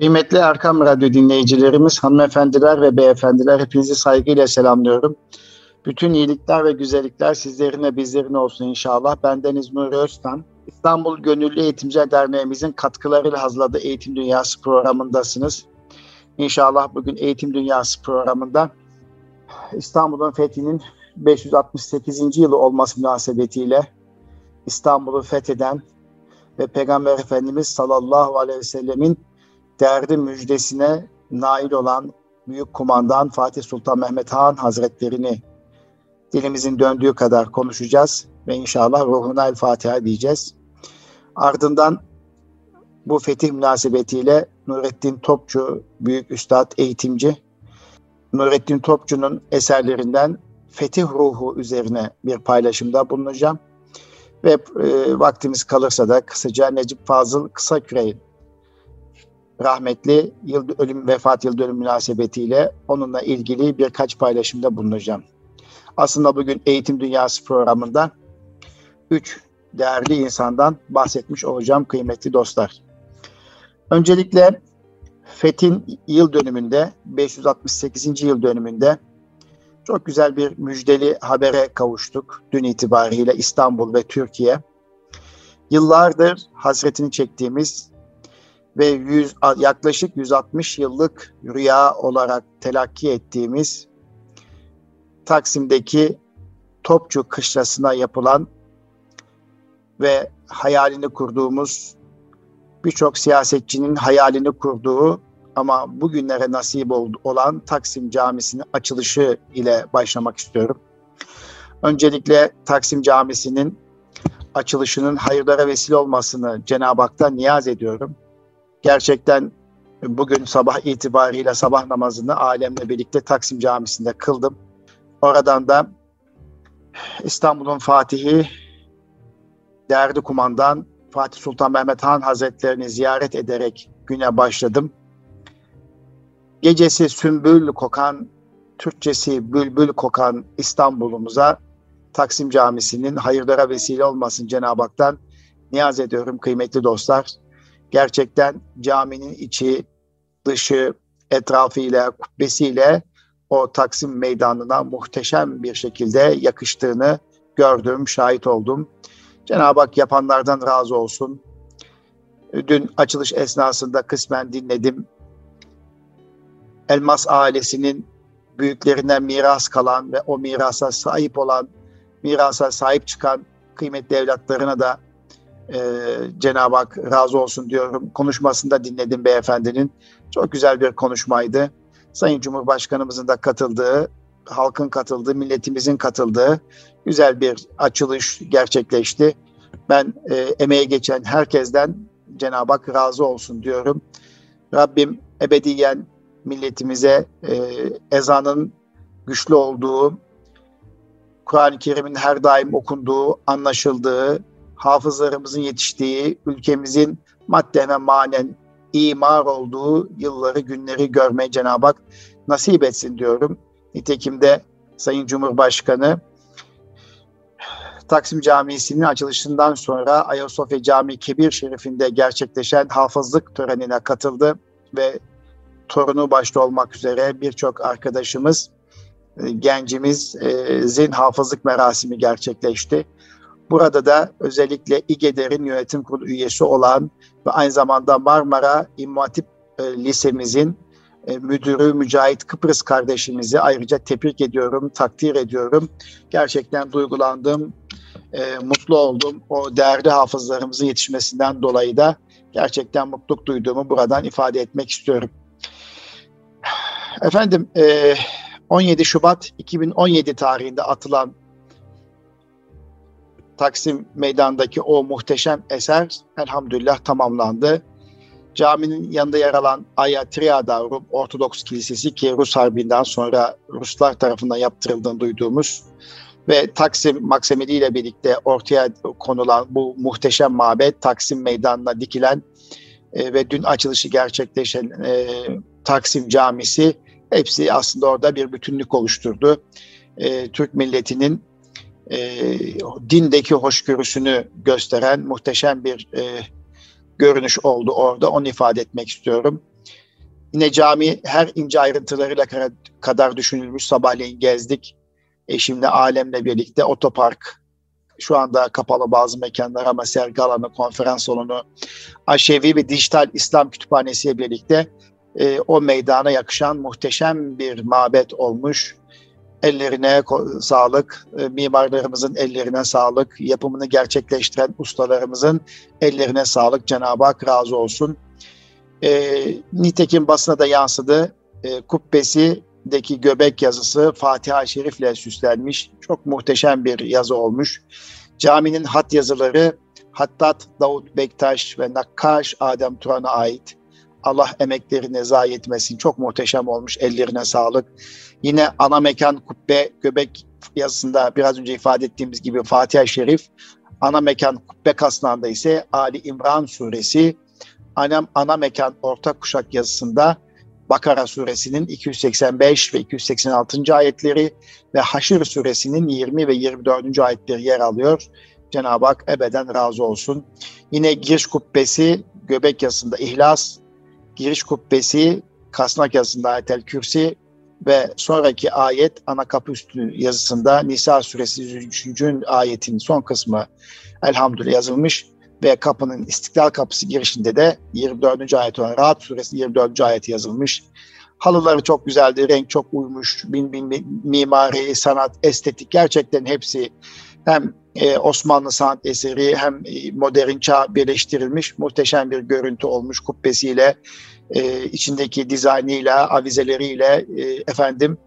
Kıymetli Erkam Radyo dinleyicilerimiz, hanımefendiler ve beyefendiler hepinizi saygıyla selamlıyorum. Bütün iyilikler ve güzellikler sizlerin ve bizlerin olsun inşallah. Ben Deniz Nuri Öztan. İstanbul Gönüllü Eğitimciler Derneğimizin katkılarıyla hazırladığı Eğitim Dünyası programındasınız. İnşallah bugün Eğitim Dünyası programında İstanbul'un fethinin 568. yılı olması münasebetiyle İstanbul'u fetheden ve Peygamber Efendimiz sallallahu aleyhi ve sellemin derdi müjdesine nail olan Büyük Kumandan Fatih Sultan Mehmet Han Hazretlerini dilimizin döndüğü kadar konuşacağız ve inşallah ruhuna el Fatiha diyeceğiz. Ardından bu fetih münasebetiyle Nurettin Topçu, büyük üstad, eğitimci, Nurettin Topçu'nun eserlerinden fetih ruhu üzerine bir paylaşımda bulunacağım. Ve e, vaktimiz kalırsa da kısaca Necip Fazıl Kısaküre'nin rahmetli yıl ölüm vefat yıl dönüm münasebetiyle onunla ilgili birkaç paylaşımda bulunacağım. Aslında bugün Eğitim Dünyası programında üç değerli insandan bahsetmiş olacağım kıymetli dostlar. Öncelikle Fethin yıl dönümünde 568. yıl dönümünde çok güzel bir müjdeli habere kavuştuk dün itibariyle İstanbul ve Türkiye. Yıllardır hasretini çektiğimiz ve 100, yaklaşık 160 yıllık rüya olarak telakki ettiğimiz Taksim'deki Topçu Kışlası'na yapılan ve hayalini kurduğumuz birçok siyasetçinin hayalini kurduğu ama bugünlere nasip olan Taksim Camisi'nin açılışı ile başlamak istiyorum. Öncelikle Taksim Camisi'nin açılışının hayırlara vesile olmasını Cenab-ı Hak'tan niyaz ediyorum. Gerçekten bugün sabah itibariyle sabah namazını alemle birlikte Taksim Camisi'nde kıldım. Oradan da İstanbul'un Fatihi, değerli kumandan Fatih Sultan Mehmet Han Hazretlerini ziyaret ederek güne başladım. Gecesi sümbül kokan, Türkçesi bülbül kokan İstanbul'umuza Taksim Camisi'nin hayırlara vesile olmasın Cenab-ı Hak'tan niyaz ediyorum kıymetli dostlar. Gerçekten caminin içi, dışı, etrafıyla, kubbesiyle o Taksim Meydanı'na muhteşem bir şekilde yakıştığını gördüm, şahit oldum. Cenab-ı Hak yapanlardan razı olsun. Dün açılış esnasında kısmen dinledim. Elmas ailesinin büyüklerinden miras kalan ve o mirasa sahip olan, mirasa sahip çıkan kıymetli evlatlarına da e, Cenab-ı Hak razı olsun diyorum. Konuşmasında dinledim beyefendinin. Çok güzel bir konuşmaydı. Sayın Cumhurbaşkanımızın da katıldığı, halkın katıldığı, milletimizin katıldığı güzel bir açılış gerçekleşti. Ben e, emeğe geçen herkesten Cenab-ı Hak razı olsun diyorum. Rabbim ebediyen milletimize e, ezanın güçlü olduğu, Kur'an-ı Kerim'in her daim okunduğu, anlaşıldığı, hafızlarımızın yetiştiği, ülkemizin madden ve manen imar olduğu yılları, günleri görmeye Cenab-ı Hak nasip etsin diyorum. Nitekim de Sayın Cumhurbaşkanı Taksim Camii'sinin açılışından sonra Ayasofya Camii Kebir Şerifinde gerçekleşen hafızlık törenine katıldı ve torunu başta olmak üzere birçok arkadaşımız, e, gencimizin hafızlık merasimi gerçekleşti. Burada da özellikle İGEDER'in yönetim kurulu üyesi olan ve aynı zamanda Marmara İmam Hatip e, Lisemizin e, müdürü Mücahit Kıbrıs kardeşimizi ayrıca tebrik ediyorum, takdir ediyorum. Gerçekten duygulandım, e, mutlu oldum. O değerli hafızlarımızın yetişmesinden dolayı da gerçekten mutluluk duyduğumu buradan ifade etmek istiyorum. Efendim, e, 17 Şubat 2017 tarihinde atılan Taksim Meydanı'ndaki o muhteşem eser elhamdülillah tamamlandı. Caminin yanında yer alan Aya Triada Rum Ortodoks Kilisesi ki Rus Harbi'nden sonra Ruslar tarafından yaptırıldığını duyduğumuz ve Taksim Maksemedi ile birlikte ortaya konulan bu muhteşem mabet Taksim Meydanı'na dikilen e, ve dün açılışı gerçekleşen e, Taksim Camisi hepsi aslında orada bir bütünlük oluşturdu. E, Türk milletinin e, dindeki hoşgörüsünü gösteren muhteşem bir e, görünüş oldu orada. Onu ifade etmek istiyorum. Yine cami her ince ayrıntılarıyla kadar düşünülmüş. Sabahleyin gezdik. Eşimle, alemle birlikte otopark, şu anda kapalı bazı mekanlar ama sergi alanı, konferans salonu, aşevi ve dijital İslam kütüphanesiyle birlikte e, o meydana yakışan muhteşem bir mabet olmuş. Ellerine sağlık, e, mimarlarımızın ellerine sağlık, yapımını gerçekleştiren ustalarımızın ellerine sağlık. Cenab-ı Hak razı olsun. E, nitekim basına da yansıdı. E, kubbesideki göbek yazısı Fatiha-i Şerif'le süslenmiş. Çok muhteşem bir yazı olmuş. Caminin hat yazıları Hattat Davut Bektaş ve Nakkaş Adem Turan'a ait. Allah emeklerine zayi etmesin. Çok muhteşem olmuş. Ellerine sağlık. Yine ana mekan kubbe göbek yazısında biraz önce ifade ettiğimiz gibi Fatiha-i Şerif. Ana mekan kubbe kasnağında ise Ali İmran suresi. Ana, ana mekan orta kuşak yazısında Bakara suresinin 285 ve 286. ayetleri ve Haşr suresinin 20 ve 24. ayetleri yer alıyor. Cenab-ı Hak ebeden razı olsun. Yine giriş kubbesi göbek yazısında İhlas, giriş kubbesi kasnak yazısında Ayetel Kürsi ve sonraki ayet ana kapı üstü yazısında Nisa suresi 103. ayetin son kısmı elhamdülillah yazılmış ve kapının istiklal kapısı girişinde de 24. ayet olan Rahat suresi 24. ayet yazılmış. Halıları çok güzeldi, renk çok uymuş, bin, bin, mimari, sanat, estetik gerçekten hepsi hem e, Osmanlı sanat eseri hem e, modern çağ birleştirilmiş muhteşem bir görüntü olmuş kubbesiyle, e, içindeki dizaynıyla, avizeleriyle efendim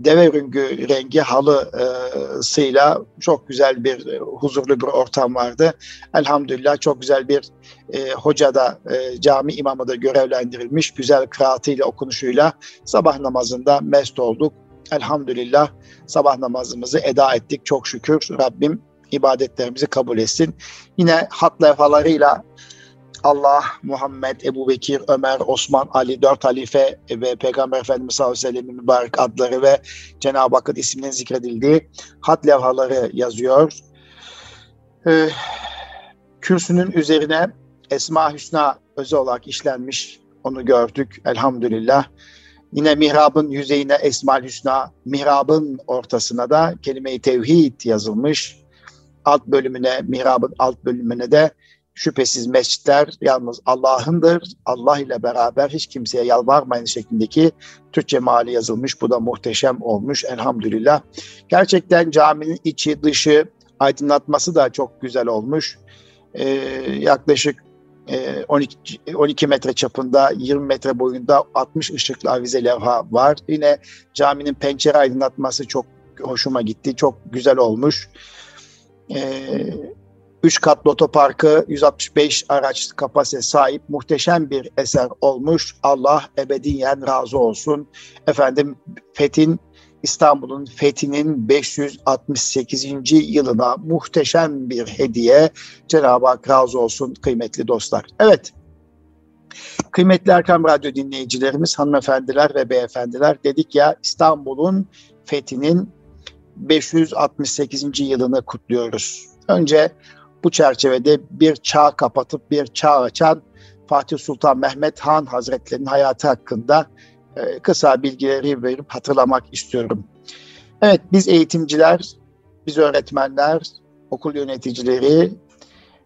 deve rüngü rengi halısıyla çok güzel bir huzurlu bir ortam vardı. Elhamdülillah çok güzel bir e, hoca da e, cami imamı da görevlendirilmiş. Güzel kıraatıyla okunuşuyla sabah namazında mest olduk. Elhamdülillah sabah namazımızı eda ettik çok şükür. Rabbim ibadetlerimizi kabul etsin. Yine hat levhalarıyla Allah, Muhammed, Ebu Bekir, Ömer, Osman, Ali, dört halife ve Peygamber Efendimiz sallallahu aleyhi ve sellem'in mübarek adları ve Cenab-ı Hakk'ın isminin zikredildiği hat levhaları yazıyor. Ee, kürsünün üzerine Esma Hüsna özel olarak işlenmiş. Onu gördük elhamdülillah. Yine mihrabın yüzeyine Esma Hüsna, mihrabın ortasına da kelime-i tevhid yazılmış. Alt bölümüne, mihrabın alt bölümüne de şüphesiz mescitler yalnız Allah'ındır. Allah ile beraber hiç kimseye yalvarmayın şeklindeki Türkçe mali yazılmış. Bu da muhteşem olmuş elhamdülillah. Gerçekten caminin içi dışı aydınlatması da çok güzel olmuş. Ee, yaklaşık 12, e, 12 metre çapında 20 metre boyunda 60 ışıklı avize levha var. Yine caminin pencere aydınlatması çok hoşuma gitti. Çok güzel olmuş. Ee, 3 katlı otoparkı 165 araç kapasite sahip muhteşem bir eser olmuş. Allah ebediyen razı olsun. Efendim Fethin İstanbul'un fethinin 568. yılına muhteşem bir hediye. Cenab-ı Hak razı olsun kıymetli dostlar. Evet, kıymetli Erkam Radyo dinleyicilerimiz, hanımefendiler ve beyefendiler dedik ya İstanbul'un fethinin 568. yılını kutluyoruz. Önce bu çerçevede bir çağ kapatıp bir çağ açan Fatih Sultan Mehmet Han Hazretleri'nin hayatı hakkında e, kısa bilgileri verip hatırlamak istiyorum. Evet biz eğitimciler, biz öğretmenler, okul yöneticileri,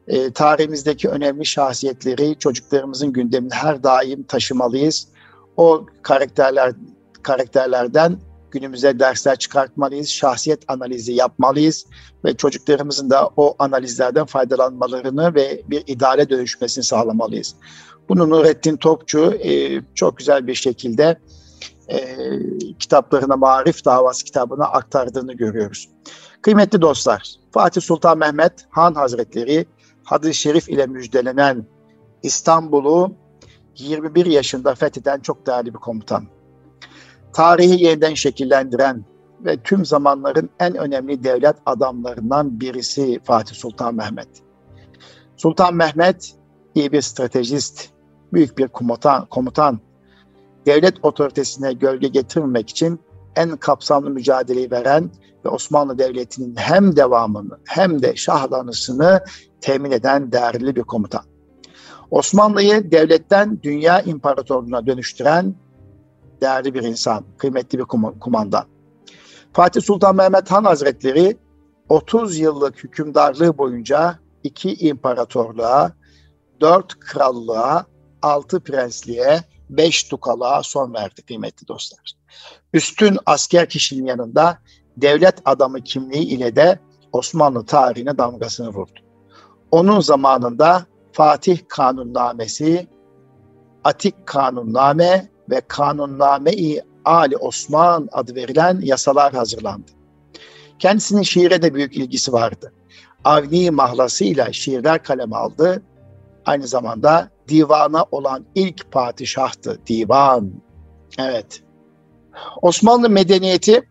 e, tarihimizdeki önemli şahsiyetleri çocuklarımızın gündemine her daim taşımalıyız. O karakterler karakterlerden günümüze dersler çıkartmalıyız, şahsiyet analizi yapmalıyız ve çocuklarımızın da o analizlerden faydalanmalarını ve bir ideale dönüşmesini sağlamalıyız. Bunu Nurettin Topçu e, çok güzel bir şekilde e, kitaplarına Marif Davası kitabına aktardığını görüyoruz. Kıymetli dostlar, Fatih Sultan Mehmet Han Hazretleri hadis-i şerif ile müjdelenen İstanbul'u 21 yaşında fetheden çok değerli bir komutan tarihi yeniden şekillendiren ve tüm zamanların en önemli devlet adamlarından birisi Fatih Sultan Mehmet. Sultan Mehmet iyi bir stratejist, büyük bir komutan, komutan. Devlet otoritesine gölge getirmemek için en kapsamlı mücadeleyi veren ve Osmanlı Devleti'nin hem devamını hem de şahlanısını temin eden değerli bir komutan. Osmanlı'yı devletten dünya imparatorluğuna dönüştüren değerli bir insan, kıymetli bir kumandan. Fatih Sultan Mehmet Han Hazretleri 30 yıllık hükümdarlığı boyunca iki imparatorluğa, dört krallığa, altı prensliğe, beş tukalığa son verdi kıymetli dostlar. Üstün asker kişinin yanında devlet adamı kimliği ile de Osmanlı tarihine damgasını vurdu. Onun zamanında Fatih Kanunnamesi, Atik Kanunname ve Kanunname-i Ali Osman adı verilen yasalar hazırlandı. Kendisinin şiire de büyük ilgisi vardı. Avni mahlasıyla şiirler kaleme aldı. Aynı zamanda divana olan ilk padişahtı. Divan. Evet. Osmanlı medeniyeti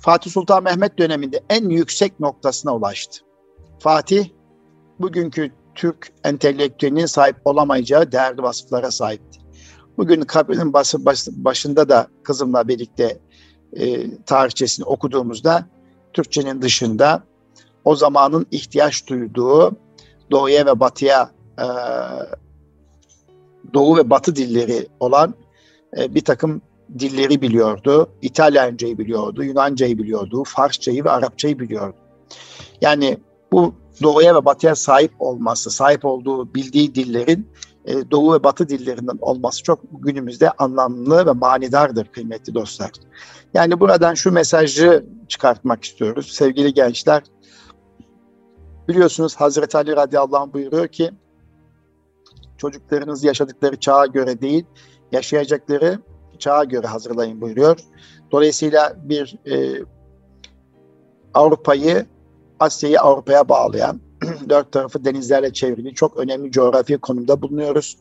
Fatih Sultan Mehmet döneminde en yüksek noktasına ulaştı. Fatih bugünkü Türk entelektüelinin sahip olamayacağı değerli vasıflara sahipti. Bugün kabrin başında da kızımla birlikte e, tarihçesini okuduğumuzda Türkçenin dışında o zamanın ihtiyaç duyduğu doğuya ve batıya e, doğu ve batı dilleri olan e, bir takım dilleri biliyordu. İtalyancayı biliyordu, Yunancayı biliyordu, Farsçayı ve Arapçayı biliyordu. Yani bu doğuya ve batıya sahip olması, sahip olduğu bildiği dillerin e, doğu ve batı dillerinden olması çok günümüzde anlamlı ve manidardır kıymetli dostlar. Yani buradan şu mesajı çıkartmak istiyoruz. Sevgili gençler, biliyorsunuz Hazreti Ali radıyallahu anh buyuruyor ki çocuklarınız yaşadıkları çağa göre değil, yaşayacakları çağa göre hazırlayın buyuruyor. Dolayısıyla bir e, Avrupa'yı Asya'yı Avrupa'ya bağlayan dört tarafı denizlerle çevrili çok önemli coğrafi konumda bulunuyoruz.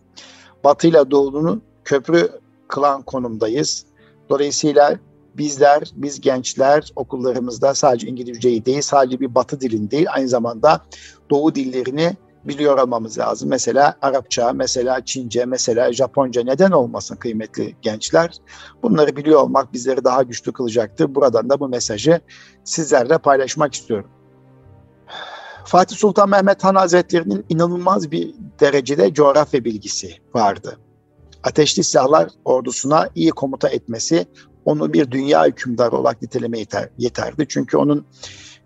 Batı ile Doğu'nu köprü kılan konumdayız. Dolayısıyla bizler, biz gençler okullarımızda sadece İngilizceyi değil, sadece bir batı dilini değil, aynı zamanda doğu dillerini biliyor olmamız lazım. Mesela Arapça, mesela Çince, mesela Japonca neden olmasın kıymetli gençler? Bunları biliyor olmak bizleri daha güçlü kılacaktır. Buradan da bu mesajı sizlerle paylaşmak istiyorum. Fatih Sultan Mehmet Han Hazretleri'nin inanılmaz bir derecede coğrafya bilgisi vardı. Ateşli Silahlar ordusuna iyi komuta etmesi onu bir dünya hükümdarı olarak niteleme yeter, yeterdi. Çünkü onun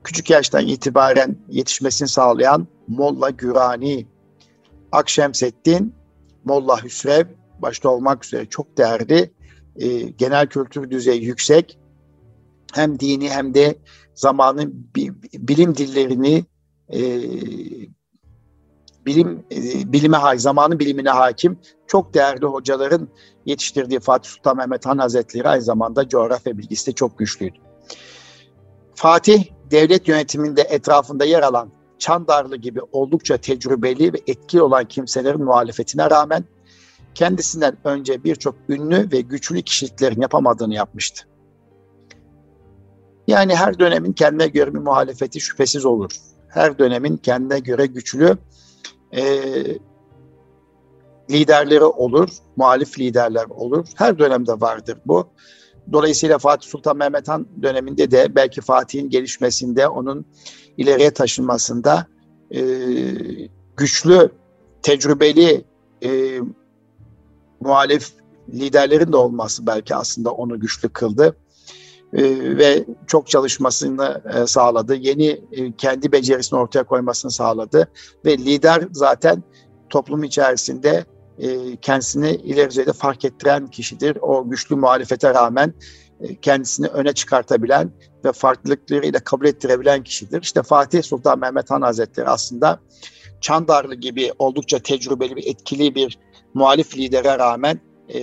küçük yaştan itibaren yetişmesini sağlayan Molla Gürani, Akşemseddin, Molla Hüsrev başta olmak üzere çok değerli, e, genel kültür düzeyi yüksek, hem dini hem de zamanın bilim dillerini e, bilim e, bilime hakim, zamanın bilimine hakim çok değerli hocaların yetiştirdiği Fatih Sultan Mehmet Han Hazretleri aynı zamanda coğrafya bilgisi de çok güçlüydü. Fatih devlet yönetiminde etrafında yer alan Çandarlı gibi oldukça tecrübeli ve etkili olan kimselerin muhalefetine rağmen kendisinden önce birçok ünlü ve güçlü kişiliklerin yapamadığını yapmıştı. Yani her dönemin kendine göre bir muhalefeti şüphesiz olur. Her dönemin kendine göre güçlü e, liderleri olur, muhalif liderler olur. Her dönemde vardır bu. Dolayısıyla Fatih Sultan Mehmet Han döneminde de belki Fatih'in gelişmesinde, onun ileriye taşınmasında e, güçlü, tecrübeli e, muhalif liderlerin de olması belki aslında onu güçlü kıldı. E, ve çok çalışmasını e, sağladı. Yeni e, kendi becerisini ortaya koymasını sağladı. Ve lider zaten toplum içerisinde e, kendisini ileri düzeyde fark ettiren kişidir. O güçlü muhalefete rağmen kendisini öne çıkartabilen ve farklılıklarıyla kabul ettirebilen kişidir. İşte Fatih Sultan Mehmet Han Hazretleri aslında Çandarlı gibi oldukça tecrübeli bir etkili bir muhalif lidere rağmen e,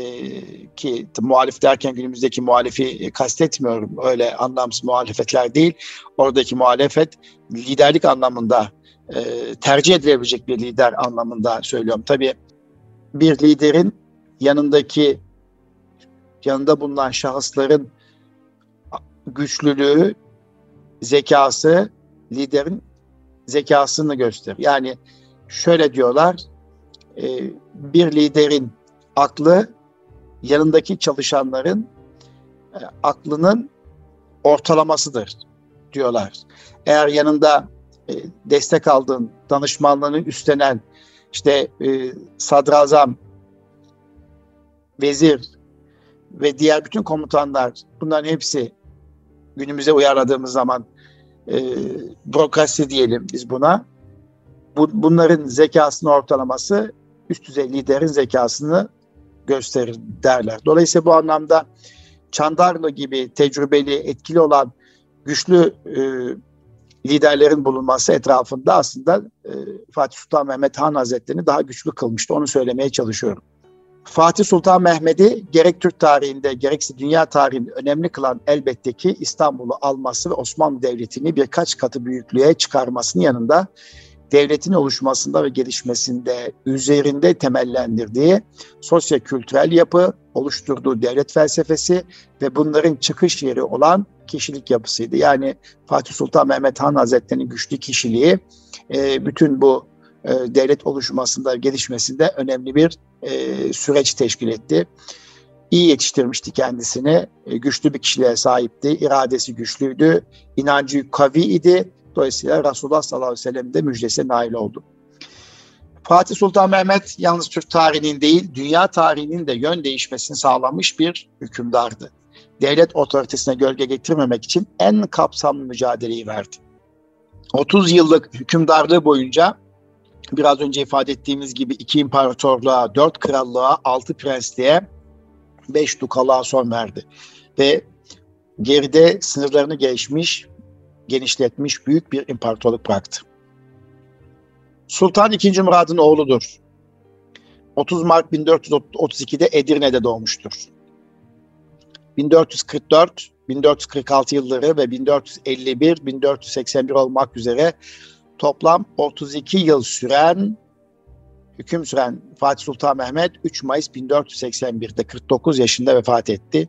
ki muhalif derken günümüzdeki muhalifi e, kastetmiyorum öyle anlamsız muhalefetler değil. Oradaki muhalefet liderlik anlamında e, tercih edilebilecek bir lider anlamında söylüyorum. Tabii bir liderin yanındaki yanında bulunan şahısların güçlülüğü, zekası liderin zekasını gösterir. Yani şöyle diyorlar, e, bir liderin aklı yanındaki çalışanların e, aklının ortalamasıdır diyorlar. Eğer yanında e, destek aldığın, danışmanlığını üstlenen işte sadrazam, vezir ve diğer bütün komutanlar bunların hepsi günümüze uyarladığımız zaman e, bürokrasi diyelim biz buna. Bu, bunların zekasının ortalaması üst düzey liderin zekasını gösterir derler. Dolayısıyla bu anlamda Çandarlı gibi tecrübeli, etkili olan güçlü e, liderlerin bulunması etrafında aslında e, Fatih Sultan Mehmet Han Hazretleri'ni daha güçlü kılmıştı. Onu söylemeye çalışıyorum. Fatih Sultan Mehmet'i gerek Türk tarihinde gerekse dünya tarihinde önemli kılan elbette ki İstanbul'u alması ve Osmanlı Devleti'ni birkaç katı büyüklüğe çıkarmasının yanında devletin oluşmasında ve gelişmesinde üzerinde temellendirdiği sosyo-kültürel yapı, oluşturduğu devlet felsefesi ve bunların çıkış yeri olan kişilik yapısıydı. Yani Fatih Sultan Mehmet Han Hazretleri'nin güçlü kişiliği e, bütün bu e, devlet oluşmasında, gelişmesinde önemli bir e, süreç teşkil etti. İyi yetiştirmişti kendisini, güçlü bir kişiliğe sahipti, iradesi güçlüydü, inancı kavi idi Dolayısıyla Resulullah sallallahu aleyhi ve sellem de müjdesine nail oldu. Fatih Sultan Mehmet yalnız Türk tarihinin değil, dünya tarihinin de yön değişmesini sağlamış bir hükümdardı. Devlet otoritesine gölge getirmemek için en kapsamlı mücadeleyi verdi. 30 yıllık hükümdarlığı boyunca biraz önce ifade ettiğimiz gibi iki imparatorluğa, dört krallığa, altı prensliğe, beş dukalığa son verdi. Ve geride sınırlarını geçmiş genişletmiş büyük bir imparatorluk bıraktı. Sultan II. Murad'ın oğludur. 30 Mart 1432'de Edirne'de doğmuştur. 1444, 1446 yılları ve 1451, 1481 olmak üzere toplam 32 yıl süren hüküm süren Fatih Sultan Mehmet 3 Mayıs 1481'de 49 yaşında vefat etti.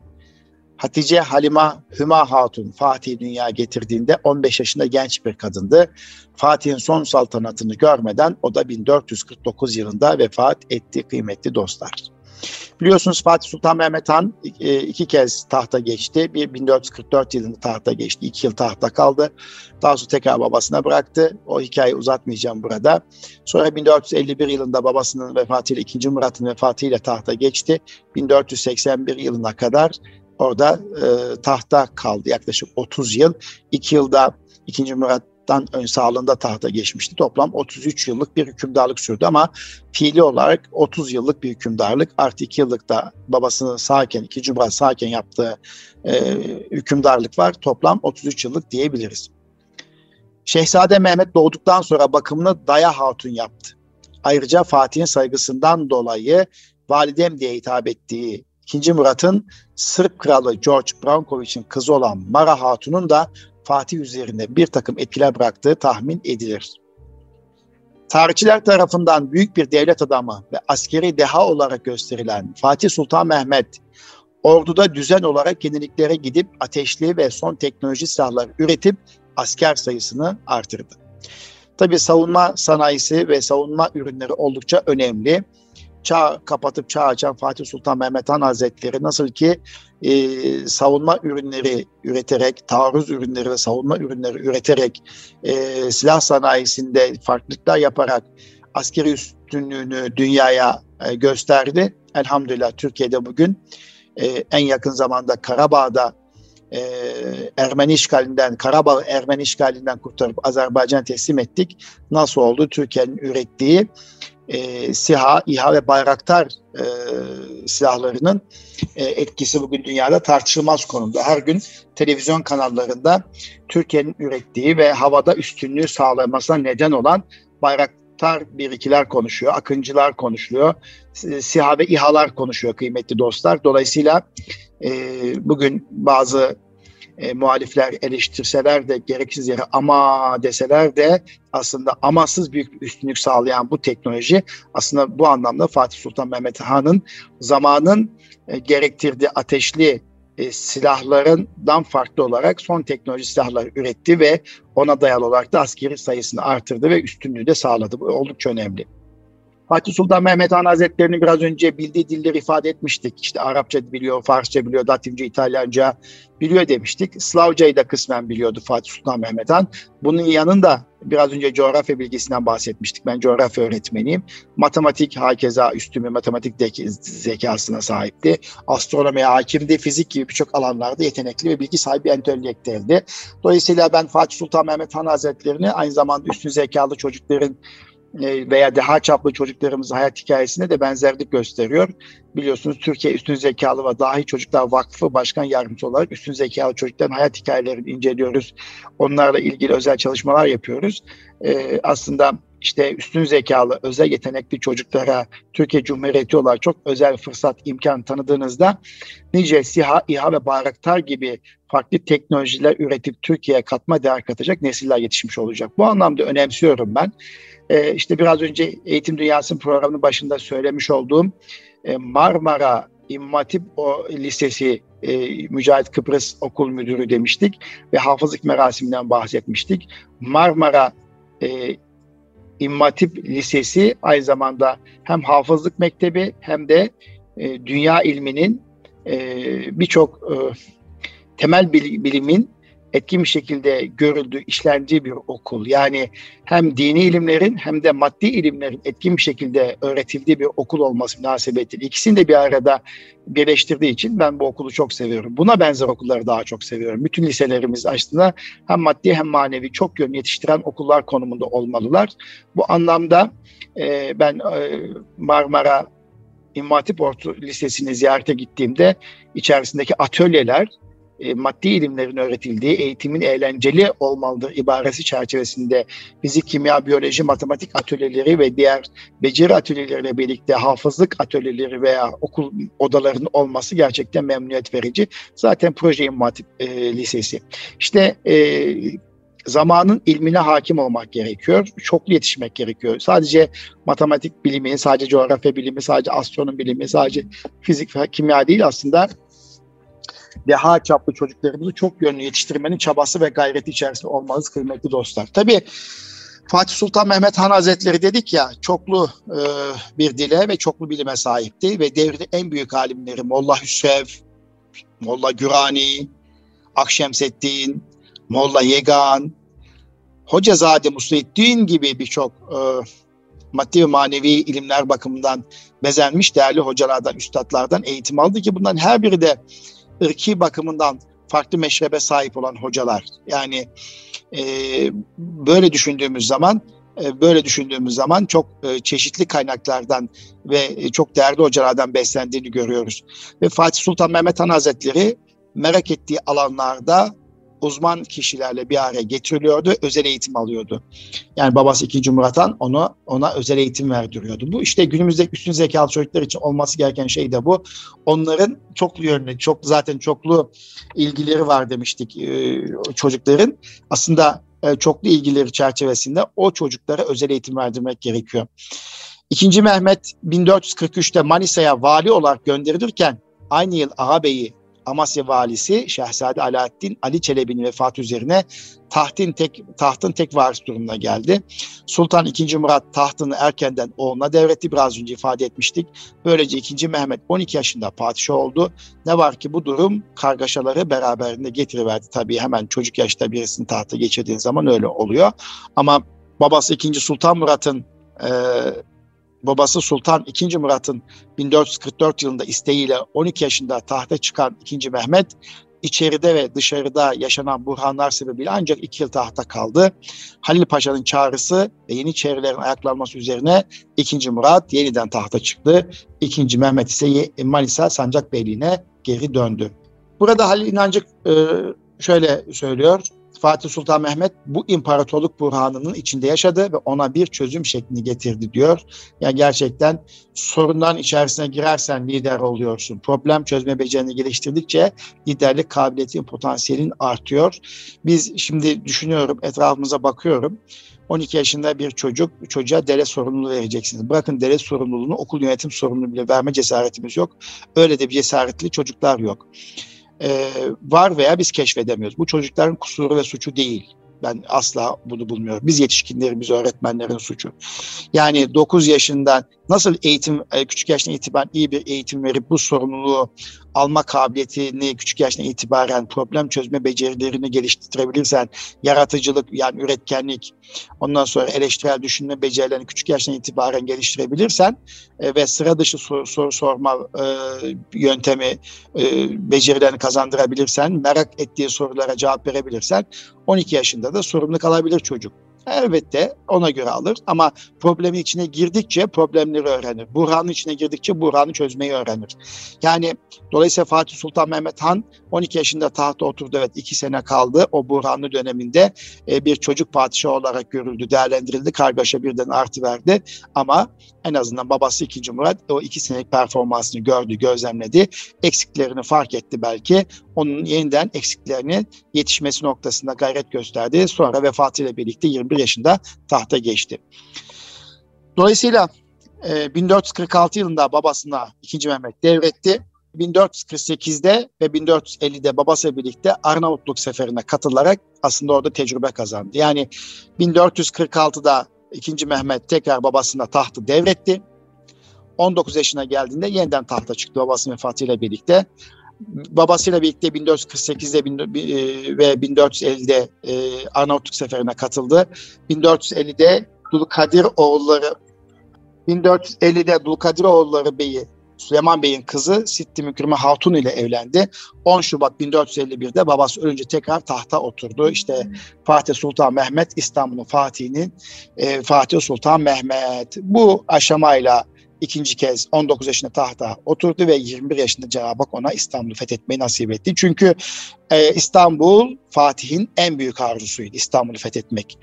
Hatice Halima Hüma Hatun Fatih dünya getirdiğinde 15 yaşında genç bir kadındı. Fatih'in son saltanatını görmeden o da 1449 yılında vefat etti kıymetli dostlar. Biliyorsunuz Fatih Sultan Mehmet Han e, iki kez tahta geçti. Bir 1444 yılında tahta geçti. iki yıl tahta kaldı. Daha sonra tekrar babasına bıraktı. O hikayeyi uzatmayacağım burada. Sonra 1451 yılında babasının vefatıyla 2. Murat'ın vefatıyla tahta geçti. 1481 yılına kadar orada e, tahta kaldı yaklaşık 30 yıl. 2 yılda 2. Murat'tan ön sağlığında tahta geçmişti. Toplam 33 yıllık bir hükümdarlık sürdü ama fiili olarak 30 yıllık bir hükümdarlık artı 2 yıllık da babasının sağken 2. Murat sağken yaptığı e, hükümdarlık var. Toplam 33 yıllık diyebiliriz. Şehzade Mehmet doğduktan sonra bakımını Daya Hatun yaptı. Ayrıca Fatih'in saygısından dolayı validem diye hitap ettiği II. Murat'ın Sırp kralı George Brankovich'in kızı olan Mara Hatun'un da Fatih üzerinde bir takım etkiler bıraktığı tahmin edilir. Tarihçiler tarafından büyük bir devlet adamı ve askeri deha olarak gösterilen Fatih Sultan Mehmet, orduda düzen olarak yeniliklere gidip ateşli ve son teknoloji silahlar üretip asker sayısını artırdı. Tabi savunma sanayisi ve savunma ürünleri oldukça önemli çağ kapatıp çağ açan Fatih Sultan Mehmet Han Hazretleri nasıl ki e, savunma ürünleri üreterek, taarruz ürünleri ve savunma ürünleri üreterek e, silah sanayisinde farklılıklar yaparak askeri üstünlüğünü dünyaya e, gösterdi. Elhamdülillah Türkiye'de bugün e, en yakın zamanda Karabağ'da e, Ermeni işgalinden, Karabağ Ermeni işgalinden kurtarıp Azerbaycan'a teslim ettik. Nasıl oldu? Türkiye'nin ürettiği e, SİHA, İHA ve Bayraktar e, silahlarının e, etkisi bugün dünyada tartışılmaz konumda. Her gün televizyon kanallarında Türkiye'nin ürettiği ve havada üstünlüğü sağlamasına neden olan Bayraktar birikiler konuşuyor, Akıncılar konuşuluyor, SİHA ve İHA'lar konuşuyor kıymetli dostlar. Dolayısıyla e, bugün bazı e, muhalifler eleştirseler de gereksiz yere ama deseler de aslında amasız büyük bir üstünlük sağlayan bu teknoloji aslında bu anlamda Fatih Sultan Mehmet Han'ın zamanın e, gerektirdiği ateşli e, silahlarından farklı olarak son teknoloji silahlar üretti ve ona dayalı olarak da askeri sayısını artırdı ve üstünlüğü de sağladı. Bu oldukça önemli. Fatih Sultan Mehmet Han Hazretleri'ni biraz önce bildiği dilleri ifade etmiştik. İşte Arapça biliyor, Farsça biliyor, Latince, İtalyanca biliyor demiştik. Slavcayı da kısmen biliyordu Fatih Sultan Mehmet Han. Bunun yanında biraz önce coğrafya bilgisinden bahsetmiştik. Ben coğrafya öğretmeniyim. Matematik hakeza üstün bir matematik zekasına sahipti. Astronomiye hakimdi. Fizik gibi birçok alanlarda yetenekli ve bilgi sahibi entelektüeldi. Dolayısıyla ben Fatih Sultan Mehmet Han Hazretleri'ni aynı zamanda üstün zekalı çocukların veya daha çaplı çocuklarımızın hayat hikayesine de benzerlik gösteriyor. Biliyorsunuz Türkiye Üstün Zekalı ve Dahi Çocuklar Vakfı Başkan Yardımcısı olarak üstün zekalı çocukların hayat hikayelerini inceliyoruz. Onlarla ilgili özel çalışmalar yapıyoruz. Ee, aslında işte üstün zekalı, özel yetenekli çocuklara Türkiye Cumhuriyeti olarak çok özel fırsat, imkan tanıdığınızda nice SİHA, İHA ve Bayraktar gibi farklı teknolojiler üretip Türkiye'ye katma değer katacak nesiller yetişmiş olacak. Bu anlamda önemsiyorum ben. Ee, işte biraz önce Eğitim Dünyası'nın programının başında söylemiş olduğum e, Marmara İmam o Lisesi e, Mücahit Kıbrıs Okul Müdürü demiştik ve hafızlık merasiminden bahsetmiştik. Marmara e, İmam Lisesi aynı zamanda hem hafızlık mektebi hem de e, dünya ilminin e, birçok e, temel bilimin etkin bir şekilde görüldüğü, işlendiği bir okul. Yani hem dini ilimlerin hem de maddi ilimlerin etkin bir şekilde öğretildiği bir okul olması münasebetiyle ikisini de bir arada birleştirdiği için ben bu okulu çok seviyorum. Buna benzer okulları daha çok seviyorum. Bütün liselerimiz aslında hem maddi hem manevi çok yön yetiştiren okullar konumunda olmalılar. Bu anlamda e, ben e, Marmara İmam Hatip Lisesi'ni ziyarete gittiğimde içerisindeki atölyeler e, maddi ilimlerin öğretildiği eğitimin eğlenceli olmalıdır ibaresi çerçevesinde fizik, kimya, biyoloji, matematik atölyeleri ve diğer beceri atölyeleriyle birlikte hafızlık atölyeleri veya okul odalarının olması gerçekten memnuniyet verici. Zaten proje İmam e, Lisesi. İşte e, zamanın ilmine hakim olmak gerekiyor. Çoklu yetişmek gerekiyor. Sadece matematik bilimi, sadece coğrafya bilimi, sadece astronom bilimi, sadece fizik ve kimya değil aslında deha çaplı çocuklarımızı çok yönlü yetiştirmenin çabası ve gayreti içerisinde olmanız kıymetli dostlar. Tabii Fatih Sultan Mehmet Han Hazretleri dedik ya çoklu e, bir dile ve çoklu bilime sahipti ve devrin en büyük alimleri Molla Hüsrev, Molla Gürani, Akşemseddin, Molla Yegan, Hocazade Musliddin gibi birçok e, maddi ve manevi ilimler bakımından bezenmiş değerli hocalardan, üstadlardan eğitim aldı ki bundan her biri de ırki bakımından farklı meşrebe sahip olan hocalar. Yani e, böyle düşündüğümüz zaman e, böyle düşündüğümüz zaman çok e, çeşitli kaynaklardan ve e, çok değerli hocalardan beslendiğini görüyoruz. Ve Fatih Sultan Mehmet Han Hazretleri merak ettiği alanlarda uzman kişilerle bir araya getiriliyordu, özel eğitim alıyordu. Yani babası 2. Murat Han onu, ona özel eğitim verdiriyordu. Bu işte günümüzde üstün zekalı çocuklar için olması gereken şey de bu. Onların çoklu yönlü, çok zaten çoklu ilgileri var demiştik e, çocukların. Aslında e, çoklu ilgileri çerçevesinde o çocuklara özel eğitim verdirmek gerekiyor. İkinci Mehmet 1443'te Manisa'ya vali olarak gönderilirken aynı yıl ağabeyi Amasya valisi Şehzade Alaaddin Ali Çelebi'nin vefatı üzerine tahtın tek tahtın tek varis durumuna geldi. Sultan II. Murat tahtını erkenden oğluna devretti. Biraz önce ifade etmiştik. Böylece II. Mehmet 12 yaşında padişah oldu. Ne var ki bu durum kargaşaları beraberinde getiriverdi. Tabii hemen çocuk yaşta birisini tahta geçirdiğin zaman öyle oluyor. Ama babası II. Sultan Murat'ın e, babası Sultan II. Murat'ın 1444 yılında isteğiyle 12 yaşında tahta çıkan II. Mehmet içeride ve dışarıda yaşanan buhranlar sebebiyle ancak iki yıl tahta kaldı. Halil Paşa'nın çağrısı ve yeni çevrelerin ayaklanması üzerine II. Murat yeniden tahta çıktı. II. Mehmet ise Manisa Sancak Beyliğine geri döndü. Burada Halil İnancık e, şöyle söylüyor. Fatih Sultan Mehmet bu imparatorluk burhanının içinde yaşadı ve ona bir çözüm şeklini getirdi diyor. Yani gerçekten sorunların içerisine girersen lider oluyorsun. Problem çözme becerini geliştirdikçe liderlik kabiliyetin, potansiyelin artıyor. Biz şimdi düşünüyorum, etrafımıza bakıyorum. 12 yaşında bir çocuk, çocuğa dere sorumluluğu vereceksiniz. Bırakın dere sorumluluğunu, okul yönetim sorumluluğu bile verme cesaretimiz yok. Öyle de bir cesaretli çocuklar yok e, var veya biz keşfedemiyoruz. Bu çocukların kusuru ve suçu değil. Ben asla bunu bulmuyorum. Biz yetişkinlerimiz öğretmenlerin suçu. Yani 9 yaşından nasıl eğitim e, küçük yaştan itibaren iyi bir eğitim verip bu sorumluluğu alma kabiliyetini küçük yaştan itibaren problem çözme becerilerini geliştirebilirsen, yaratıcılık yani üretkenlik, ondan sonra eleştirel düşünme becerilerini küçük yaştan itibaren geliştirebilirsen e, ve sıra dışı soru, soru sorma e, yöntemi e, becerilerini kazandırabilirsen, merak ettiği sorulara cevap verebilirsen 12 yaşında da sorumluluk alabilir çocuk. Elbette ona göre alır ama problemin içine girdikçe problemleri öğrenir. Burhanın içine girdikçe Burhan'ı çözmeyi öğrenir. Yani dolayısıyla Fatih Sultan Mehmet Han 12 yaşında tahta oturdu. Evet 2 sene kaldı. O Burhanlı döneminde e, bir çocuk padişah olarak görüldü, değerlendirildi. Kargaşa birden artı verdi. Ama en azından babası 2. Murat o 2 senelik performansını gördü, gözlemledi. Eksiklerini fark etti belki. Onun yeniden eksiklerini yetişmesi noktasında gayret gösterdi. Sonra vefatıyla birlikte 21 yaşında tahta geçti. Dolayısıyla 1446 e, yılında babasına 2. Mehmet devretti. 1448'de ve 1450'de babasıyla birlikte Arnavutluk seferine katılarak aslında orada tecrübe kazandı. Yani 1446'da 2. Mehmet tekrar babasına tahtı devretti. 19 yaşına geldiğinde yeniden tahta çıktı babasının vefatıyla birlikte. Babasıyla birlikte 1448'de e, ve 1450'de e, Arnavutluk seferine katıldı. 1450'de Dulkadir oğulları 1450'de Dulkadir oğulları Bey'i Süleyman Bey'in kızı Sitti Mükrime Hatun ile evlendi. 10 Şubat 1451'de babası ölünce tekrar tahta oturdu. İşte Fatih Sultan Mehmet İstanbul'un Fatih'inin e, Fatih Sultan Mehmet. Bu aşamayla ikinci kez 19 yaşında tahta oturdu ve 21 yaşında Cenab-ı Hak ona İstanbul'u fethetmeyi nasip etti. Çünkü e, İstanbul Fatih'in en büyük arzusuydu İstanbul'u fethetmek.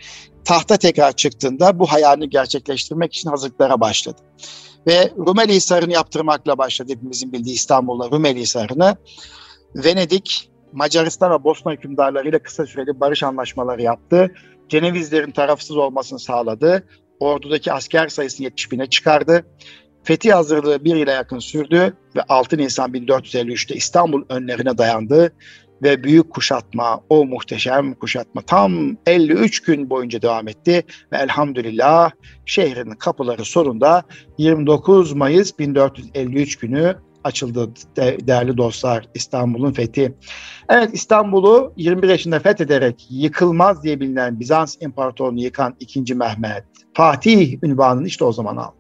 Tahta tekrar çıktığında bu hayalini gerçekleştirmek için hazırlıklara başladı. Ve Rumeli Hisarı'nı yaptırmakla başladı hepimizin bildiği İstanbul'da Rumeli Hisarı'nı. Venedik, Macaristan ve Bosna hükümdarlarıyla kısa süreli barış anlaşmaları yaptı. Cenevizlerin tarafsız olmasını sağladı. Ordudaki asker sayısını 70 bine çıkardı. Fetih hazırlığı bir yıla yakın sürdü ve 6 Nisan 1453'te İstanbul önlerine dayandı ve büyük kuşatma, o muhteşem kuşatma tam 53 gün boyunca devam etti ve elhamdülillah şehrin kapıları sonunda 29 Mayıs 1453 günü açıldı değerli dostlar İstanbul'un fethi. Evet İstanbul'u 21 yaşında fethederek yıkılmaz diye bilinen Bizans İmparatorluğunu yıkan 2. Mehmet Fatih ünvanını işte o zaman aldı.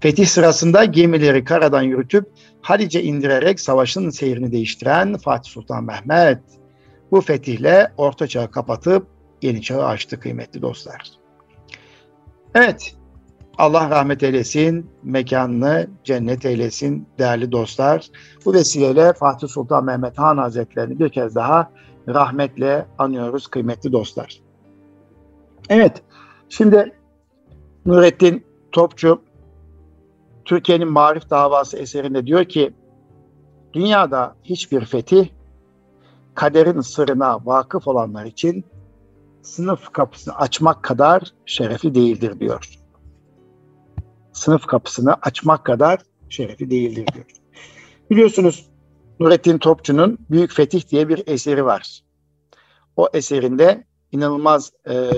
Fetih sırasında gemileri karadan yürütüp Halice indirerek savaşın seyrini değiştiren Fatih Sultan Mehmet bu fetihle Orta Çağ'ı kapatıp Yeni Çağ'ı açtı kıymetli dostlar. Evet, Allah rahmet eylesin, mekanını cennet eylesin değerli dostlar. Bu vesileyle Fatih Sultan Mehmet Han Hazretlerini bir kez daha rahmetle anıyoruz kıymetli dostlar. Evet, şimdi Nurettin Topçu Türkiye'nin Marif Davası eserinde diyor ki dünyada hiçbir fetih kaderin sırrına vakıf olanlar için sınıf kapısını açmak kadar şerefli değildir diyor. Sınıf kapısını açmak kadar şerefli değildir diyor. Biliyorsunuz Nurettin Topçu'nun Büyük Fetih diye bir eseri var. O eserinde inanılmaz e,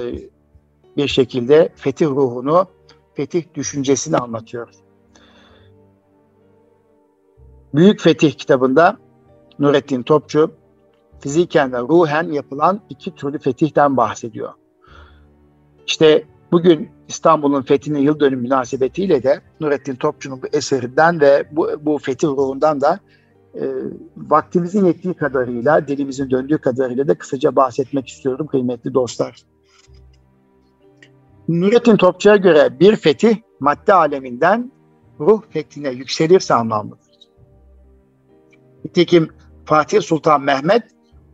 bir şekilde fetih ruhunu, fetih düşüncesini anlatıyor. Büyük Fetih kitabında Nurettin Topçu fiziken ve ruhen yapılan iki türlü fetihten bahsediyor. İşte bugün İstanbul'un fethinin yıl dönümü münasebetiyle de Nurettin Topçu'nun bu eserinden ve bu, bu fetih ruhundan da e, vaktimizin yettiği kadarıyla, dilimizin döndüğü kadarıyla da kısaca bahsetmek istiyorum kıymetli dostlar. Nurettin Topçu'ya göre bir fetih madde aleminden ruh fethine yükselirse anlamlıdır. Nitekim Fatih Sultan Mehmet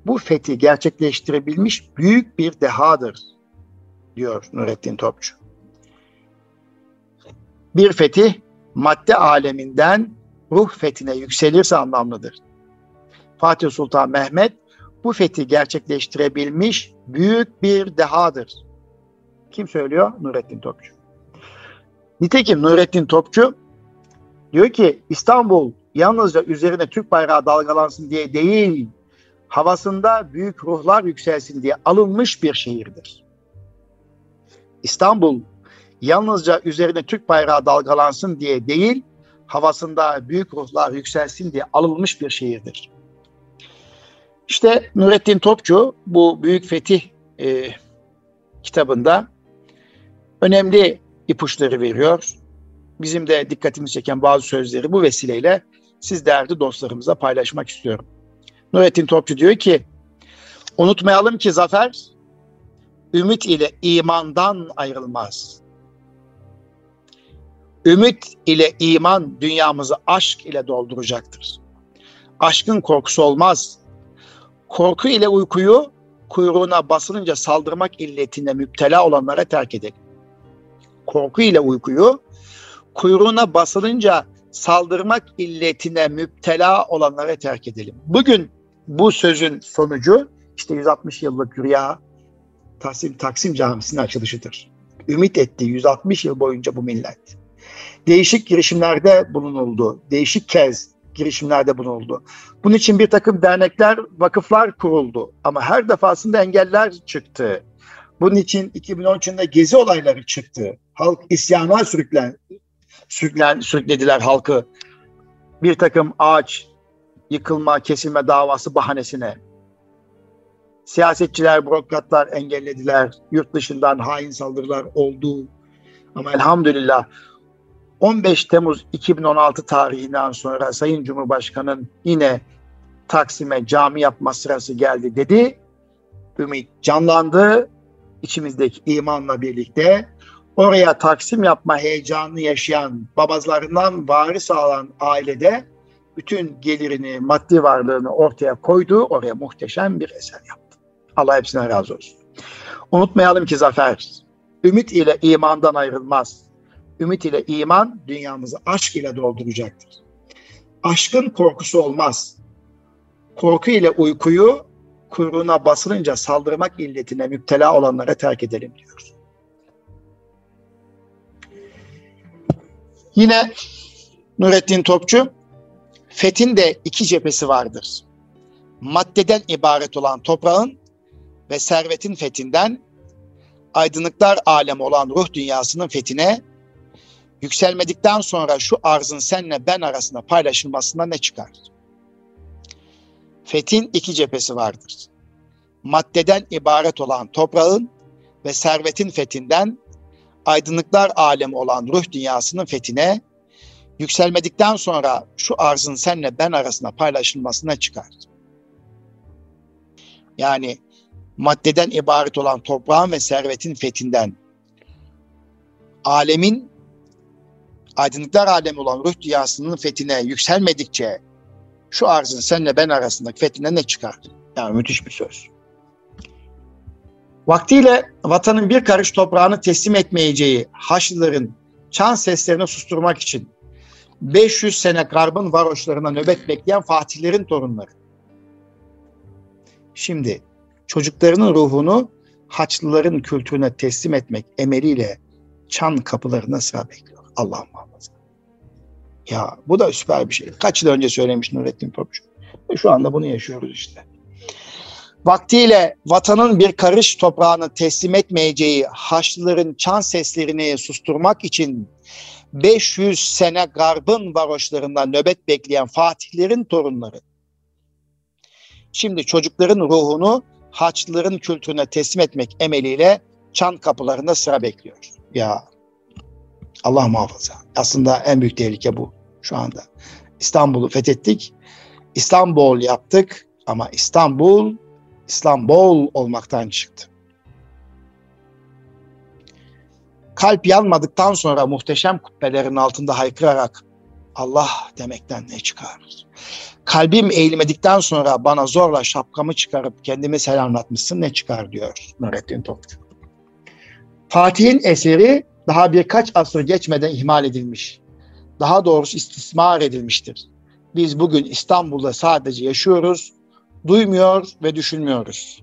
bu fethi gerçekleştirebilmiş büyük bir dehadır diyor Nurettin Topçu. Bir fetih madde aleminden ruh fethine yükselirse anlamlıdır. Fatih Sultan Mehmet bu fethi gerçekleştirebilmiş büyük bir dehadır. Kim söylüyor? Nurettin Topçu. Nitekim Nurettin Topçu diyor ki İstanbul yalnızca üzerine Türk bayrağı dalgalansın diye değil, havasında büyük ruhlar yükselsin diye alınmış bir şehirdir. İstanbul yalnızca üzerine Türk bayrağı dalgalansın diye değil, havasında büyük ruhlar yükselsin diye alınmış bir şehirdir. İşte Nurettin Topçu bu Büyük Fetih e, kitabında önemli ipuçları veriyor. Bizim de dikkatimizi çeken bazı sözleri bu vesileyle siz değerli dostlarımıza paylaşmak istiyorum. Nurettin Topçu diyor ki, unutmayalım ki zafer ümit ile imandan ayrılmaz. Ümit ile iman dünyamızı aşk ile dolduracaktır. Aşkın korkusu olmaz. Korku ile uykuyu kuyruğuna basılınca saldırmak illetine müptela olanlara terk edelim. Korku ile uykuyu kuyruğuna basılınca saldırmak illetine müptela olanlara terk edelim. Bugün bu sözün sonucu işte 160 yıllık rüya Taksim, Taksim Camisi'nin açılışıdır. Ümit etti 160 yıl boyunca bu millet. Değişik girişimlerde bulunuldu. Değişik kez girişimlerde bulunuldu. Bunun için bir takım dernekler, vakıflar kuruldu. Ama her defasında engeller çıktı. Bunun için 2013 yılında gezi olayları çıktı. Halk isyana sürüklen, sürüklen, sürüklediler halkı. Bir takım ağaç yıkılma, kesilme davası bahanesine. Siyasetçiler, bürokratlar engellediler. Yurt dışından hain saldırılar oldu. Ama elhamdülillah 15 Temmuz 2016 tarihinden sonra Sayın Cumhurbaşkanı'nın yine Taksim'e cami yapma sırası geldi dedi. Ümit canlandı. İçimizdeki imanla birlikte oraya Taksim yapma heyecanını yaşayan babazlarından varis alan ailede bütün gelirini, maddi varlığını ortaya koydu. Oraya muhteşem bir eser yaptı. Allah hepsine razı olsun. Unutmayalım ki zafer, ümit ile imandan ayrılmaz. Ümit ile iman dünyamızı aşk ile dolduracaktır. Aşkın korkusu olmaz. Korku ile uykuyu kuyruğuna basılınca saldırmak illetine müptela olanlara terk edelim diyoruz. Yine Nurettin Topçu, Fethin de iki cephesi vardır. Maddeden ibaret olan toprağın ve servetin fethinden, aydınlıklar alemi olan ruh dünyasının fethine, yükselmedikten sonra şu arzın senle ben arasında paylaşılmasına ne çıkar? Fethin iki cephesi vardır. Maddeden ibaret olan toprağın ve servetin fethinden, aydınlıklar alemi olan ruh dünyasının fethine, yükselmedikten sonra şu arzın senle ben arasında paylaşılmasına çıkar. Yani maddeden ibaret olan toprağın ve servetin fethinden alemin aydınlıklar alemi olan ruh dünyasının fethine yükselmedikçe şu arzın senle ben arasındaki fethine ne çıkar? Yani müthiş bir söz. Vaktiyle vatanın bir karış toprağını teslim etmeyeceği Haçlıların çan seslerini susturmak için 500 sene garbın varoşlarına nöbet bekleyen fatihlerin torunları. Şimdi çocuklarının ruhunu Haçlıların kültürüne teslim etmek emeliyle çan kapılarına sıra bekliyor. Allah muhafaza. Ya bu da süper bir şey. Kaç yıl önce söylemiş Nurettin Topçu. Ve şu anda bunu yaşıyoruz işte. Vaktiyle vatanın bir karış toprağını teslim etmeyeceği Haçlıların çan seslerini susturmak için 500 sene garbın varoşlarında nöbet bekleyen fatihlerin torunları. Şimdi çocukların ruhunu Haçlıların kültürüne teslim etmek emeliyle çan kapılarında sıra bekliyor. Ya Allah muhafaza. Aslında en büyük tehlike bu şu anda. İstanbul'u fethettik. İstanbul yaptık ama İstanbul İstanbul olmaktan çıktı. kalp yanmadıktan sonra muhteşem kubbelerin altında haykırarak Allah demekten ne çıkarır? Kalbim eğilmedikten sonra bana zorla şapkamı çıkarıp kendimi selamlatmışsın ne çıkar diyor Nurettin Topçu. Fatih'in eseri daha birkaç asır geçmeden ihmal edilmiş. Daha doğrusu istismar edilmiştir. Biz bugün İstanbul'da sadece yaşıyoruz, duymuyor ve düşünmüyoruz.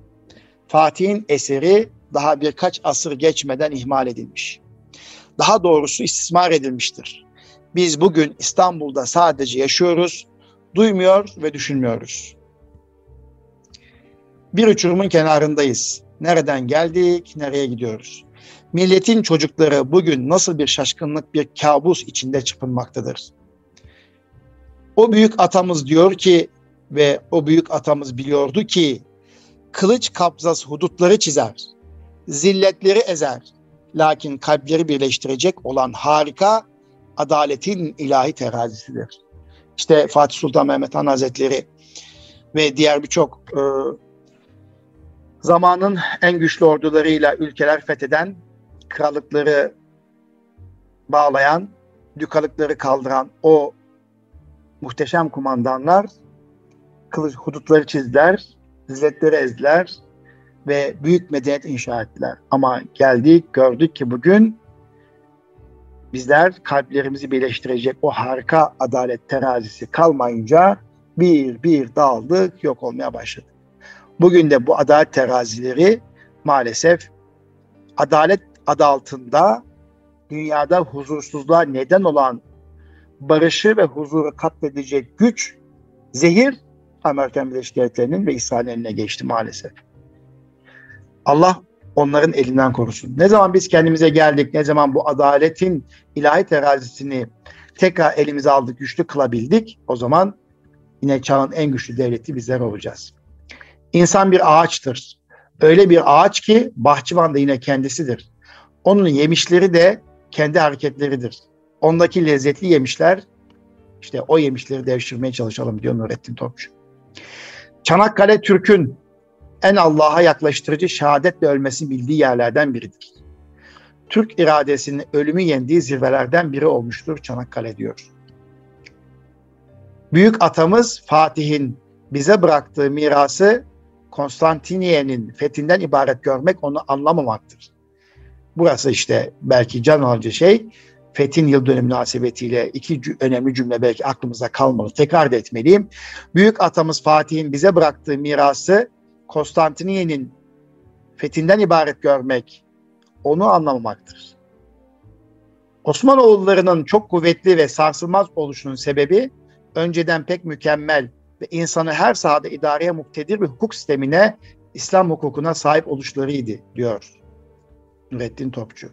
Fatih'in eseri daha birkaç asır geçmeden ihmal edilmiş daha doğrusu istismar edilmiştir. Biz bugün İstanbul'da sadece yaşıyoruz, duymuyor ve düşünmüyoruz. Bir uçurumun kenarındayız. Nereden geldik, nereye gidiyoruz? Milletin çocukları bugün nasıl bir şaşkınlık, bir kabus içinde çırpınmaktadır. O büyük atamız diyor ki ve o büyük atamız biliyordu ki kılıç kabzası hudutları çizer, zilletleri ezer. Lakin kalpleri birleştirecek olan harika adaletin ilahi terazisidir. İşte Fatih Sultan Mehmet Han Hazretleri ve diğer birçok e, zamanın en güçlü ordularıyla ülkeler fetheden, krallıkları bağlayan, dükalıkları kaldıran o muhteşem kumandanlar kılıç hudutları çizdiler, zilletleri ezdiler ve büyük medeniyet inşa ettiler. Ama geldik gördük ki bugün bizler kalplerimizi birleştirecek o harika adalet terazisi kalmayınca bir bir dağıldık, yok olmaya başladı. Bugün de bu adalet terazileri maalesef adalet adı altında dünyada huzursuzluğa neden olan barışı ve huzuru katledecek güç, zehir Amerikan Birleşik Devletleri'nin ve İsrail'in eline geçti maalesef. Allah onların elinden korusun. Ne zaman biz kendimize geldik, ne zaman bu adaletin ilahi terazisini tekrar elimize aldık, güçlü kılabildik, o zaman yine çağın en güçlü devleti bizler olacağız. İnsan bir ağaçtır. Öyle bir ağaç ki bahçıvan da yine kendisidir. Onun yemişleri de kendi hareketleridir. Ondaki lezzetli yemişler, işte o yemişleri devşirmeye çalışalım diyor Nurettin Topçu. Çanakkale Türk'ün en Allah'a yaklaştırıcı şehadetle ölmesi bildiği yerlerden biridir. Türk iradesinin ölümü yendiği zirvelerden biri olmuştur Çanakkale diyor. Büyük atamız Fatih'in bize bıraktığı mirası Konstantiniye'nin fethinden ibaret görmek onu anlamamaktır. Burası işte belki can alıcı şey Fethin yıl dönümü münasebetiyle iki önemli cümle belki aklımıza kalmalı. Tekrar da etmeliyim. Büyük atamız Fatih'in bize bıraktığı mirası Konstantiniye'nin fethinden ibaret görmek, onu anlamamaktır. Osmanoğullarının çok kuvvetli ve sarsılmaz oluşunun sebebi önceden pek mükemmel ve insanı her sahada idareye muktedir bir hukuk sistemine, İslam hukukuna sahip oluşlarıydı diyor Nurettin Topçu.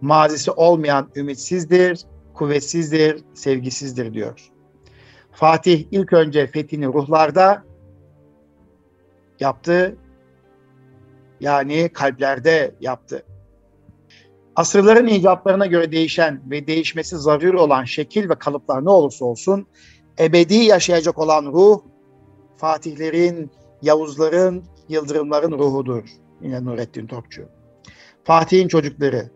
Mazisi olmayan ümitsizdir, kuvvetsizdir, sevgisizdir diyor. Fatih ilk önce fethini ruhlarda yaptı. Yani kalplerde yaptı. Asırların icaplarına göre değişen ve değişmesi zaruri olan şekil ve kalıplar ne olursa olsun ebedi yaşayacak olan ruh Fatihlerin, Yavuzların, Yıldırımların ruhudur. Yine Nurettin Topçu. Fatih'in çocukları.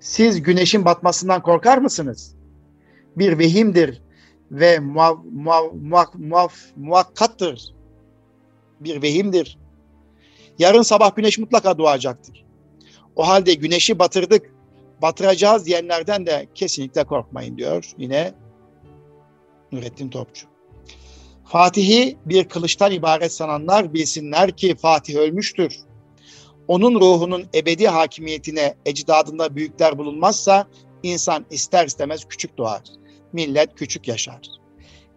Siz güneşin batmasından korkar mısınız? Bir vehimdir ve muav, muav, muav, muav, muakkattır. Bir vehimdir. Yarın sabah güneş mutlaka doğacaktır. O halde güneşi batırdık, batıracağız diyenlerden de kesinlikle korkmayın diyor yine Nurettin Topçu. Fatih'i bir kılıçtan ibaret sananlar bilsinler ki Fatih ölmüştür. Onun ruhunun ebedi hakimiyetine ecdadında büyükler bulunmazsa insan ister istemez küçük doğar. Millet küçük yaşar.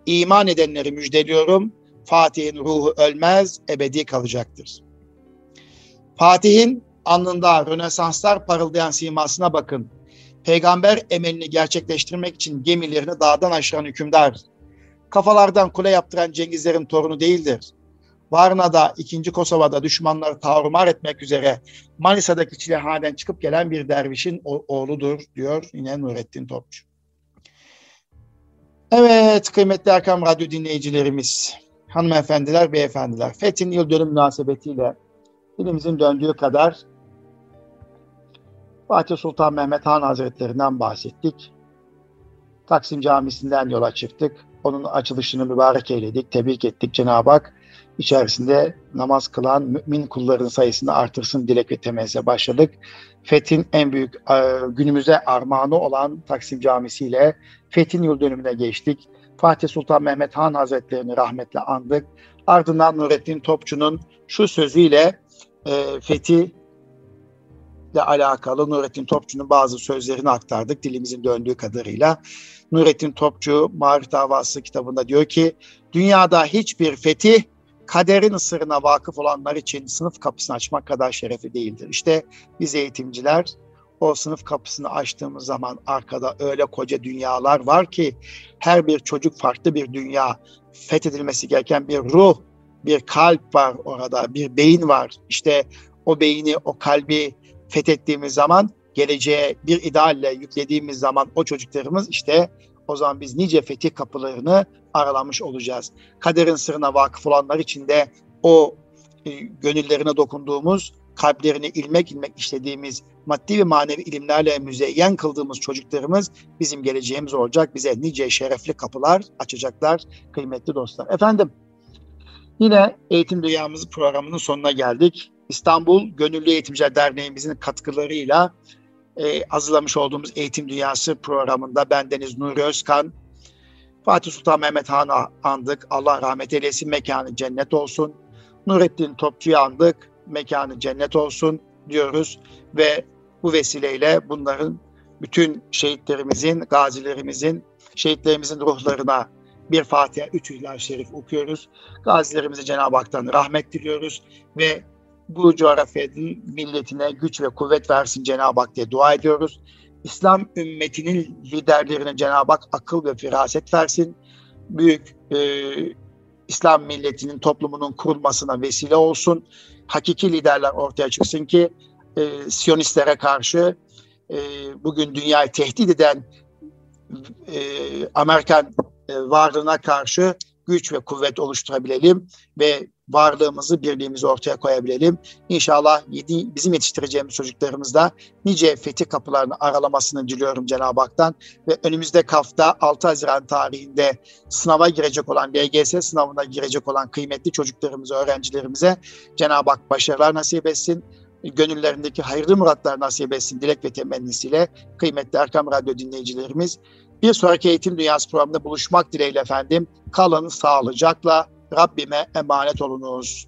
İman edenleri müjdeliyorum. Fatih'in ruhu ölmez, ebedi kalacaktır. Fatih'in alnında Rönesanslar parıldayan simasına bakın. Peygamber emelini gerçekleştirmek için gemilerini dağdan aşıran hükümdar. Kafalardan kule yaptıran Cengizlerin torunu değildir. Varna'da, 2. Kosova'da düşmanları tarumar etmek üzere Manisa'daki çilehaneden çıkıp gelen bir dervişin oğludur diyor yine Nurettin Topçu. Evet kıymetli Erkam Radyo dinleyicilerimiz, hanımefendiler, beyefendiler, Fethin yıl dönüm münasebetiyle dilimizin döndüğü kadar Fatih Sultan Mehmet Han Hazretlerinden bahsettik. Taksim Camisi'nden yola çıktık. Onun açılışını mübarek eyledik, tebrik ettik Cenab-ı Hak. içerisinde namaz kılan mümin kulların sayısını artırsın dilek ve temizle başladık. Fethin en büyük e, günümüze armağanı olan Taksim Camisi ile Fethin yıl dönümüne geçtik. Fatih Sultan Mehmet Han Hazretlerini rahmetle andık. Ardından Nurettin Topçu'nun şu sözüyle e, fethi ile alakalı Nurettin Topçu'nun bazı sözlerini aktardık dilimizin döndüğü kadarıyla. Nurettin Topçu Marif Davası kitabında diyor ki dünyada hiçbir fetih kaderin ısırına vakıf olanlar için sınıf kapısını açmak kadar şerefli değildir. İşte biz eğitimciler o sınıf kapısını açtığımız zaman arkada öyle koca dünyalar var ki her bir çocuk farklı bir dünya fethedilmesi gereken bir ruh, bir kalp var orada, bir beyin var. İşte o beyni, o kalbi fethettiğimiz zaman geleceğe bir idealle yüklediğimiz zaman o çocuklarımız işte o zaman biz nice fetih kapılarını aralamış olacağız. Kaderin sırrına vakıf olanlar için de o e, gönüllerine dokunduğumuz, kalplerini ilmek ilmek işlediğimiz, maddi ve manevi ilimlerle müzeyyen kıldığımız çocuklarımız bizim geleceğimiz olacak. Bize nice şerefli kapılar açacaklar kıymetli dostlar. Efendim yine Eğitim Dünyamız programının sonuna geldik. İstanbul Gönüllü Eğitimciler Derneğimizin katkılarıyla e, hazırlamış olduğumuz Eğitim Dünyası programında bendeniz Nuri Özkan, Fatih Sultan Mehmet Han'ı andık. Allah rahmet eylesin, mekanı cennet olsun. Nurettin Topçu'yu andık, mekanı cennet olsun diyoruz. Ve bu vesileyle bunların bütün şehitlerimizin, gazilerimizin, şehitlerimizin ruhlarına bir Fatiha, üç İhlas Şerif okuyoruz. Gazilerimize Cenab-ı Hak'tan rahmet diliyoruz ve bu coğrafyanın milletine güç ve kuvvet versin Cenab-ı Hak diye dua ediyoruz. İslam ümmetinin liderlerine Cenab-ı Hak akıl ve firaset versin. Büyük e, İslam milletinin, toplumunun kurulmasına vesile olsun. Hakiki liderler ortaya çıksın ki e, Siyonistlere karşı e, bugün dünyayı tehdit eden e, Amerikan e, varlığına karşı güç ve kuvvet oluşturabilelim ve varlığımızı, birliğimizi ortaya koyabilelim. İnşallah yedi, bizim yetiştireceğimiz çocuklarımızda nice fethi kapılarını aralamasını diliyorum Cenab-ı Hak'tan. Ve önümüzde hafta 6 Haziran tarihinde sınava girecek olan, LGS sınavına girecek olan kıymetli çocuklarımıza, öğrencilerimize Cenab-ı Hak başarılar nasip etsin gönüllerindeki hayırlı muratlar nasip etsin dilek ve temennisiyle kıymetli Erkam Radyo dinleyicilerimiz. Bir sonraki Eğitim Dünyası programında buluşmak dileğiyle efendim. Kalın sağlıcakla. Rabbime emanet olunuz.